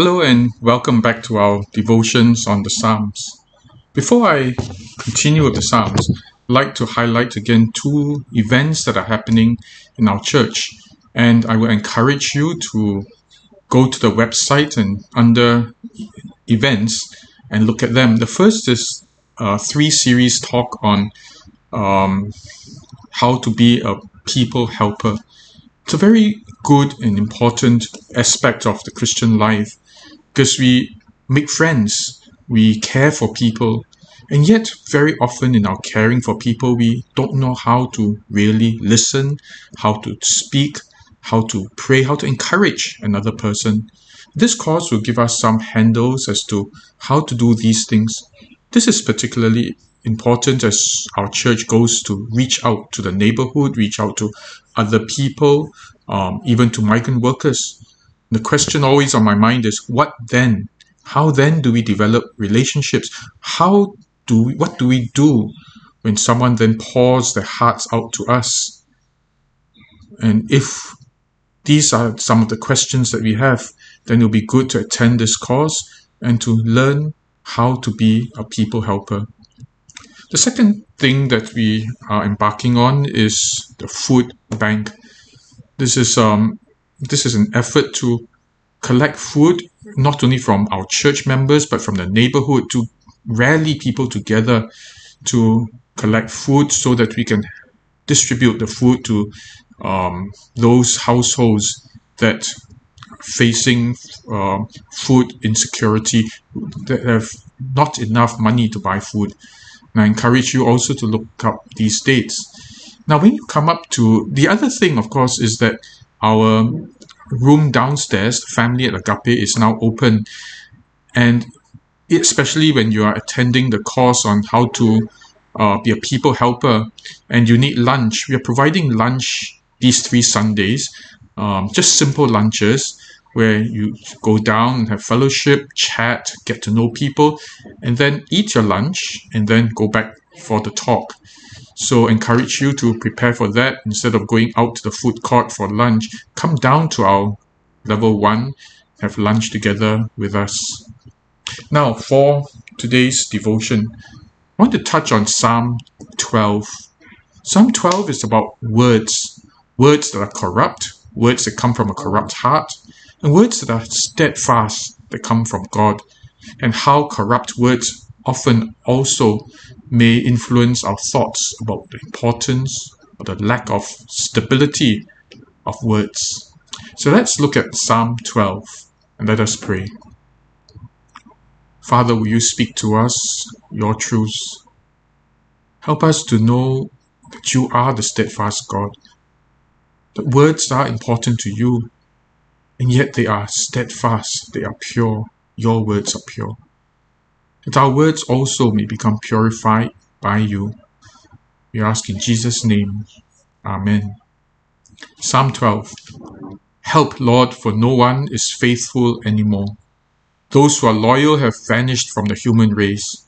Hello and welcome back to our devotions on the Psalms. Before I continue with the Psalms, I'd like to highlight again two events that are happening in our church. And I will encourage you to go to the website and under events and look at them. The first is a three series talk on um, how to be a people helper. It's a very good and important aspect of the Christian life because we make friends, we care for people, and yet very often in our caring for people, we don't know how to really listen, how to speak, how to pray, how to encourage another person. This course will give us some handles as to how to do these things. This is particularly important as our church goes to reach out to the neighborhood, reach out to other people, um, even to migrant workers. The question always on my mind is what then? How then do we develop relationships? How do we, what do we do when someone then pours their hearts out to us? And if these are some of the questions that we have, then it'll be good to attend this course and to learn how to be a people helper. The second thing that we are embarking on is the food bank. This is um this is an effort to collect food not only from our church members but from the neighborhood to rally people together to collect food so that we can distribute the food to um, those households that facing uh, food insecurity that have not enough money to buy food. And I encourage you also to look up these dates. Now, when you come up to the other thing, of course, is that our room downstairs, family at Agape, is now open. And especially when you are attending the course on how to uh, be a people helper and you need lunch, we are providing lunch these three Sundays, um, just simple lunches where you go down and have fellowship, chat, get to know people, and then eat your lunch and then go back for the talk. So encourage you to prepare for that instead of going out to the food court for lunch. Come down to our level one, have lunch together with us. Now, for today's devotion, I want to touch on Psalm 12. Psalm 12 is about words, words that are corrupt, words that come from a corrupt heart, and words that are steadfast that come from God, and how corrupt words often also may influence our thoughts about the importance or the lack of stability of words. So let's look at Psalm 12 and let us pray. Father, will you speak to us your truths? Help us to know that you are the steadfast God, that words are important to you, and yet they are steadfast, they are pure. Your words are pure that our words also may become purified by you. We ask in Jesus' name. Amen. Psalm 12 Help, Lord, for no one is faithful anymore. Those who are loyal have vanished from the human race.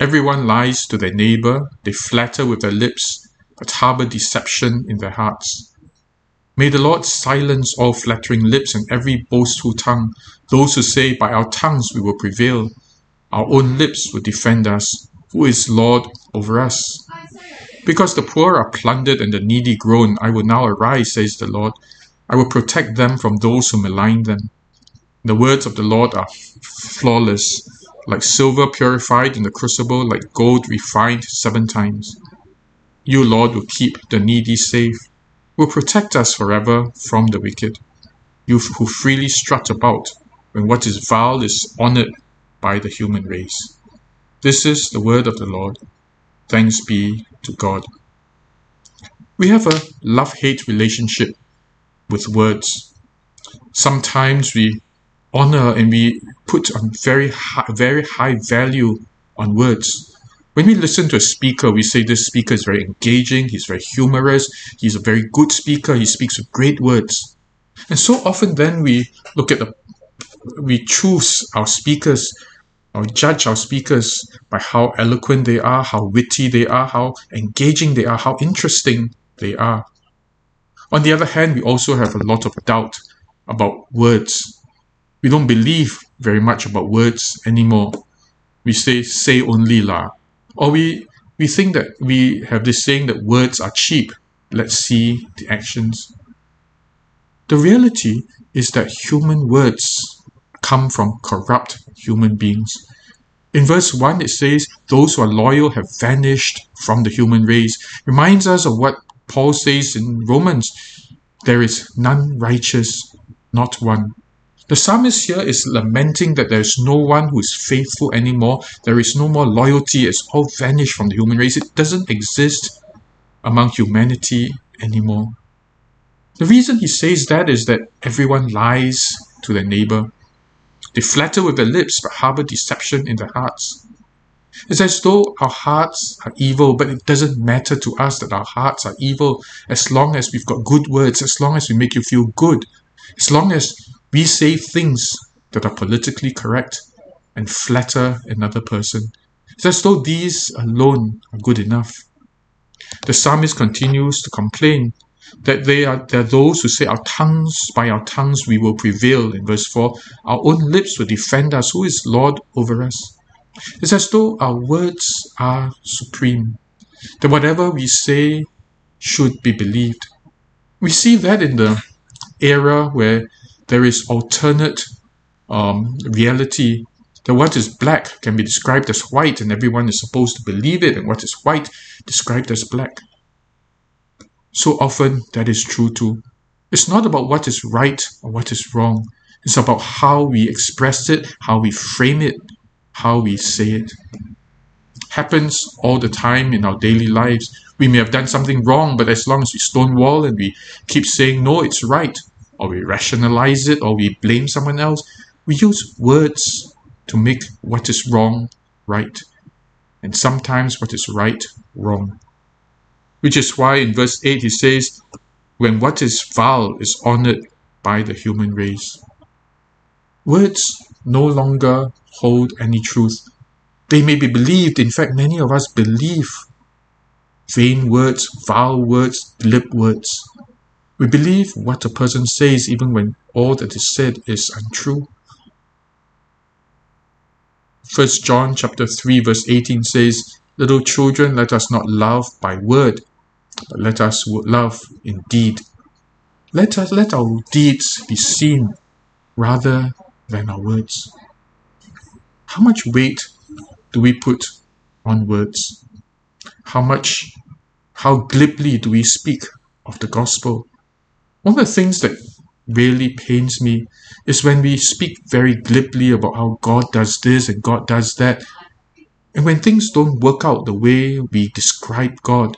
Everyone lies to their neighbor, they flatter with their lips, but harbor deception in their hearts. May the Lord silence all flattering lips and every boastful tongue, those who say, By our tongues we will prevail. Our own lips will defend us. Who is Lord over us? Because the poor are plundered and the needy groan, I will now arise, says the Lord. I will protect them from those who malign them. The words of the Lord are flawless, like silver purified in the crucible, like gold refined seven times. You, Lord, will keep the needy safe, will protect us forever from the wicked. You who freely strut about when what is vile is honored by the human race. This is the word of the Lord. Thanks be to God. We have a love hate relationship with words. Sometimes we honor and we put on very high, very high value on words. When we listen to a speaker, we say this speaker is very engaging, he's very humorous, he's a very good speaker, he speaks with great words. And so often then we look at the we choose our speakers or judge our speakers by how eloquent they are, how witty they are, how engaging they are, how interesting they are. On the other hand, we also have a lot of doubt about words. We don't believe very much about words anymore. We say, say only la. Or we, we think that we have this saying that words are cheap. Let's see the actions. The reality is that human words come from corrupt human beings. In verse 1, it says, Those who are loyal have vanished from the human race. Reminds us of what Paul says in Romans there is none righteous, not one. The psalmist here is lamenting that there is no one who is faithful anymore. There is no more loyalty. It's all vanished from the human race. It doesn't exist among humanity anymore. The reason he says that is that everyone lies to their neighbor. They flatter with their lips but harbor deception in their hearts. It's as though our hearts are evil, but it doesn't matter to us that our hearts are evil as long as we've got good words, as long as we make you feel good, as long as we say things that are politically correct and flatter another person. It's as though these alone are good enough. The psalmist continues to complain that they are there are those who say our tongues by our tongues we will prevail in verse 4 our own lips will defend us. Who is lord over us? It's as though our words are supreme that whatever we say should be believed. We see that in the era where there is alternate um, reality that what is black can be described as white and everyone is supposed to believe it and what is white described as black so often that is true too. It's not about what is right or what is wrong. It's about how we express it, how we frame it, how we say it. Happens all the time in our daily lives. We may have done something wrong, but as long as we stonewall and we keep saying, no, it's right, or we rationalize it, or we blame someone else, we use words to make what is wrong right. And sometimes what is right wrong. Which is why in verse 8 he says, When what is foul is honored by the human race. Words no longer hold any truth. They may be believed, in fact, many of us believe vain words, foul words, glib words. We believe what a person says even when all that is said is untrue. First John chapter 3 verse 18 says, Little children, let us not love by word, let us love indeed. Let us let our deeds be seen rather than our words. How much weight do we put on words? How much how glibly do we speak of the gospel? One of the things that really pains me is when we speak very glibly about how God does this and God does that. And when things don't work out the way we describe God,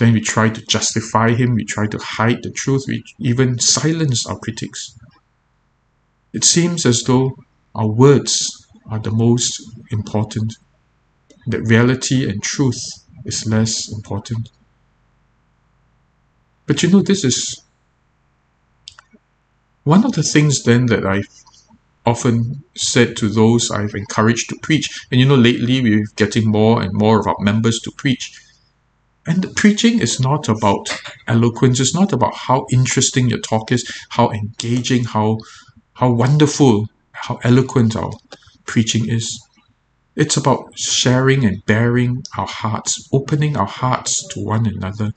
then we try to justify him, we try to hide the truth, we even silence our critics. It seems as though our words are the most important, that reality and truth is less important. But you know, this is one of the things then that I've often said to those I've encouraged to preach. And you know, lately we're getting more and more of our members to preach and preaching is not about eloquence, it's not about how interesting your talk is, how engaging, how how wonderful, how eloquent our preaching is. It's about sharing and bearing our hearts, opening our hearts to one another.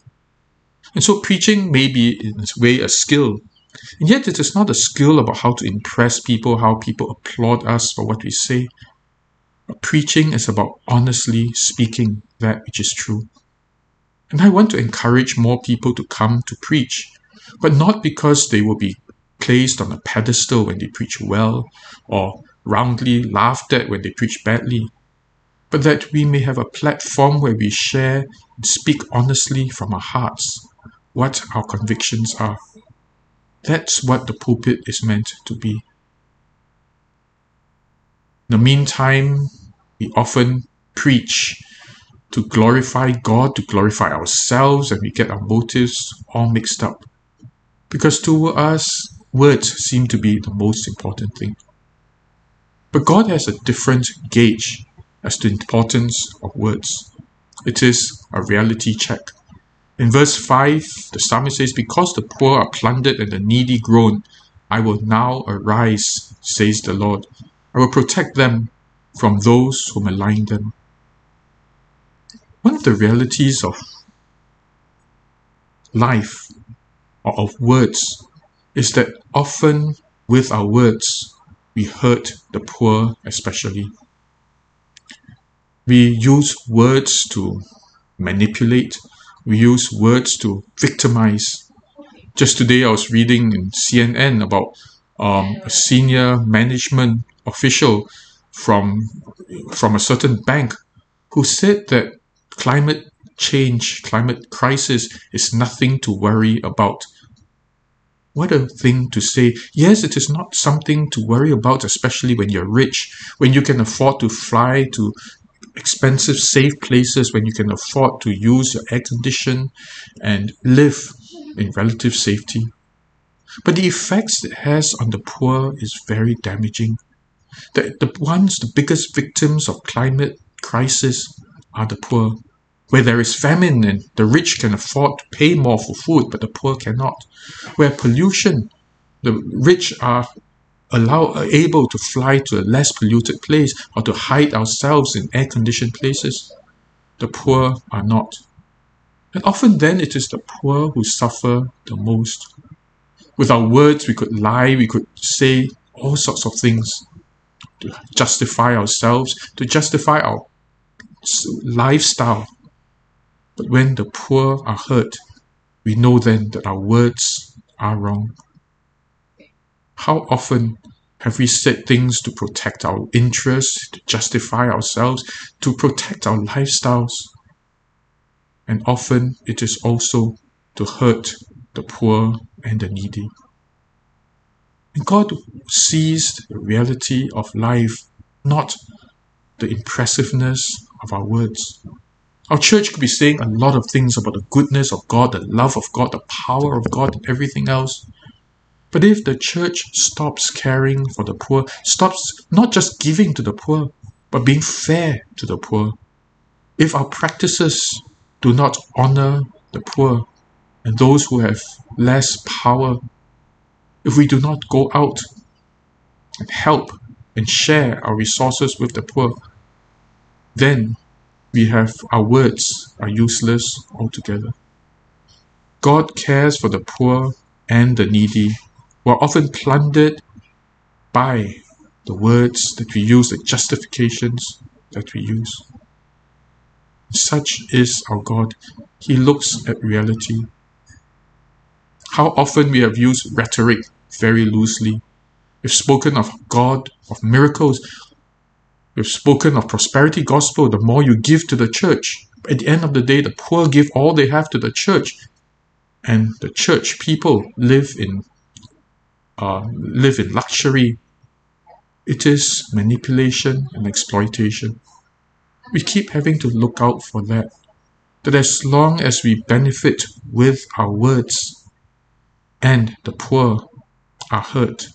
And so preaching may be in its way a skill. And yet it is not a skill about how to impress people, how people applaud us for what we say. But preaching is about honestly speaking that which is true. And I want to encourage more people to come to preach, but not because they will be placed on a pedestal when they preach well or roundly laughed at when they preach badly, but that we may have a platform where we share and speak honestly from our hearts what our convictions are. That's what the pulpit is meant to be. In the meantime, we often preach to glorify God, to glorify ourselves, and we get our motives all mixed up. Because to us, words seem to be the most important thing. But God has a different gauge as to the importance of words. It is a reality check. In verse 5, the psalmist says, Because the poor are plundered and the needy groan, I will now arise, says the Lord. I will protect them from those who malign them. One of the realities of life or of words is that often with our words we hurt the poor, especially. We use words to manipulate, we use words to victimize. Just today, I was reading in CNN about um, a senior management official from from a certain bank who said that climate change, climate crisis is nothing to worry about. What a thing to say. Yes, it is not something to worry about, especially when you're rich, when you can afford to fly to expensive, safe places, when you can afford to use your air condition and live in relative safety. But the effects it has on the poor is very damaging. The, the ones, the biggest victims of climate crisis are the poor where there is famine and the rich can afford to pay more for food, but the poor cannot. Where pollution, the rich are allow, are able to fly to a less polluted place or to hide ourselves in air-conditioned places. The poor are not. And often then it is the poor who suffer the most. With our words, we could lie, we could say all sorts of things to justify ourselves, to justify our lifestyle, but when the poor are hurt, we know then that our words are wrong. How often have we said things to protect our interests, to justify ourselves, to protect our lifestyles? And often it is also to hurt the poor and the needy. And God sees the reality of life, not the impressiveness of our words. Our church could be saying a lot of things about the goodness of God, the love of God, the power of God, and everything else. But if the church stops caring for the poor, stops not just giving to the poor, but being fair to the poor, if our practices do not honor the poor and those who have less power, if we do not go out and help and share our resources with the poor, then we have our words are useless altogether. God cares for the poor and the needy, who are often plundered by the words that we use, the justifications that we use. Such is our God. He looks at reality. How often we have used rhetoric very loosely. We've spoken of God, of miracles, We've spoken of prosperity gospel, the more you give to the church. At the end of the day, the poor give all they have to the church. And the church people live in uh, live in luxury. It is manipulation and exploitation. We keep having to look out for that. That as long as we benefit with our words and the poor are hurt,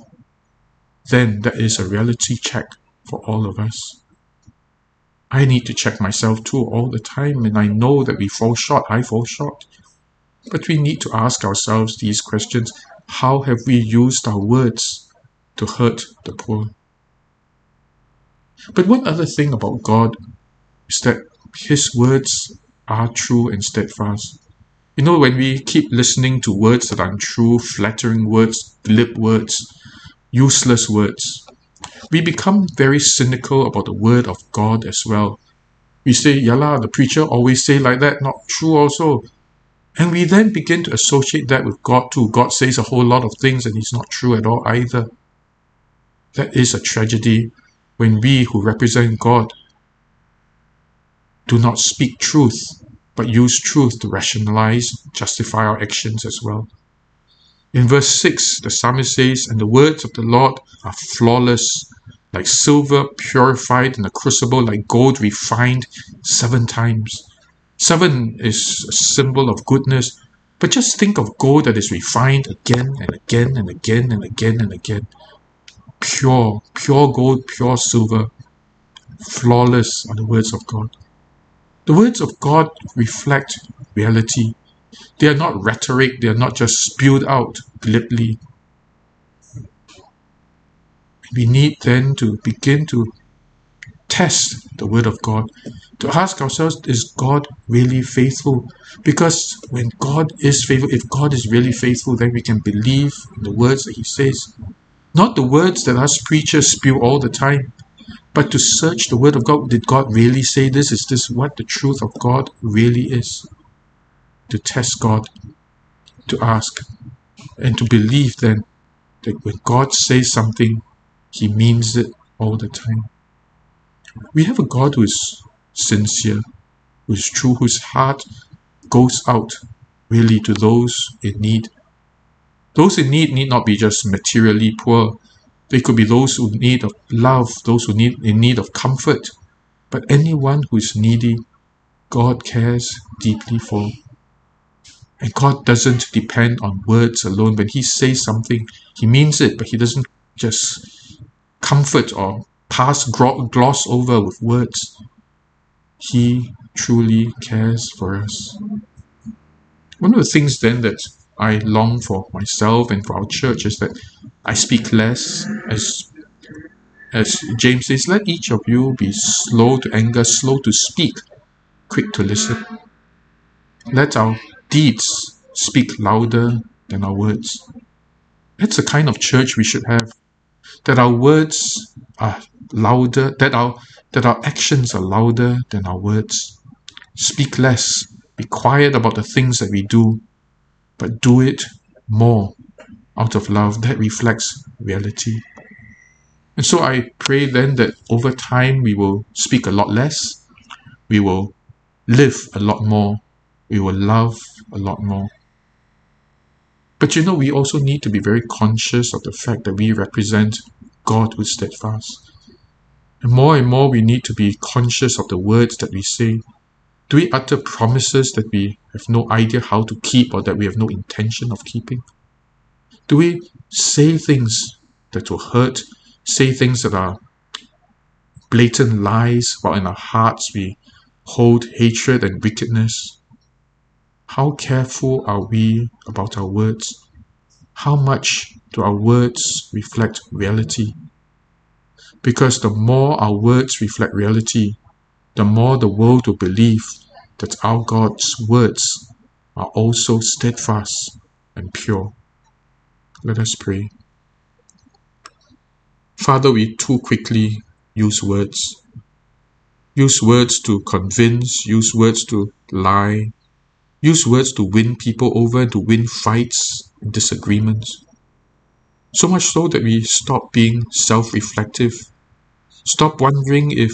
then that is a reality check for all of us. I need to check myself too all the time, and I know that we fall short. I fall short. But we need to ask ourselves these questions How have we used our words to hurt the poor? But one other thing about God is that His words are true and steadfast. You know, when we keep listening to words that are untrue, flattering words, glib words, useless words, we become very cynical about the word of God as well. We say, Yalla, the preacher always say like that, not true also. And we then begin to associate that with God too. God says a whole lot of things and he's not true at all either. That is a tragedy when we who represent God do not speak truth, but use truth to rationalize, justify our actions as well. In verse 6, the psalmist says, And the words of the Lord are flawless, like silver purified in a crucible, like gold refined seven times. Seven is a symbol of goodness, but just think of gold that is refined again and again and again and again and again. Pure, pure gold, pure silver, flawless are the words of God. The words of God reflect reality. They are not rhetoric, they are not just spewed out glibly. We need then to begin to test the Word of God, to ask ourselves, is God really faithful? Because when God is faithful, if God is really faithful, then we can believe the words that He says. Not the words that us preachers spew all the time, but to search the Word of God. Did God really say this? Is this what the truth of God really is? To test God, to ask, and to believe then that when God says something, He means it all the time. We have a God who is sincere, who is true, whose heart goes out really to those in need. Those in need need not be just materially poor. They could be those who need of love, those who need in need of comfort. But anyone who is needy, God cares deeply for. And God doesn't depend on words alone. When He says something, He means it, but He doesn't just comfort or pass gloss over with words. He truly cares for us. One of the things then that I long for myself and for our church is that I speak less as as James says, let each of you be slow to anger, slow to speak, quick to listen. Let our deeds speak louder than our words. That's the kind of church we should have. That our words are louder, that our that our actions are louder than our words. Speak less, be quiet about the things that we do, but do it more out of love. That reflects reality. And so I pray then that over time we will speak a lot less, we will live a lot more, we will love a lot more. But you know, we also need to be very conscious of the fact that we represent God who is steadfast. And more and more, we need to be conscious of the words that we say. Do we utter promises that we have no idea how to keep or that we have no intention of keeping? Do we say things that will hurt, say things that are blatant lies, while in our hearts we hold hatred and wickedness? How careful are we about our words? How much do our words reflect reality? Because the more our words reflect reality, the more the world will believe that our God's words are also steadfast and pure. Let us pray. Father, we too quickly use words. Use words to convince, use words to lie, use words to win people over, to win fights disagreements. So much so that we stop being self reflective, stop wondering if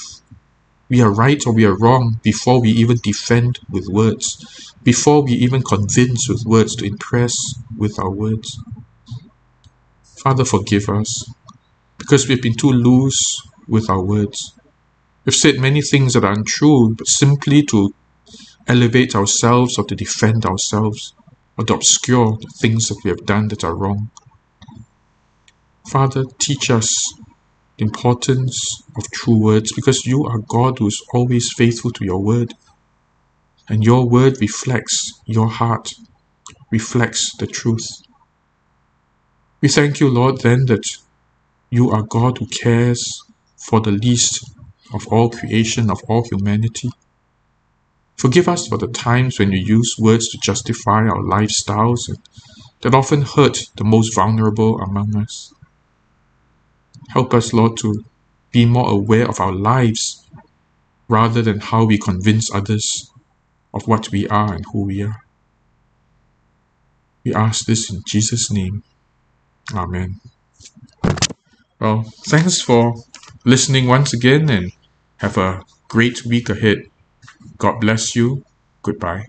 we are right or we are wrong before we even defend with words, before we even convince with words to impress with our words. Father, forgive us because we've been too loose with our words. We've said many things that are untrue, but simply to elevate ourselves or to defend ourselves or to obscure the things that we have done that are wrong. Father, teach us the importance of true words because you are God who is always faithful to your word. And your word reflects your heart, reflects the truth. We thank you, Lord, then that you are God who cares for the least of all creation, of all humanity. Forgive us for the times when you use words to justify our lifestyles that often hurt the most vulnerable among us. Help us, Lord, to be more aware of our lives rather than how we convince others of what we are and who we are. We ask this in Jesus' name. Amen. Well, thanks for listening once again and have a great week ahead. God bless you. Goodbye.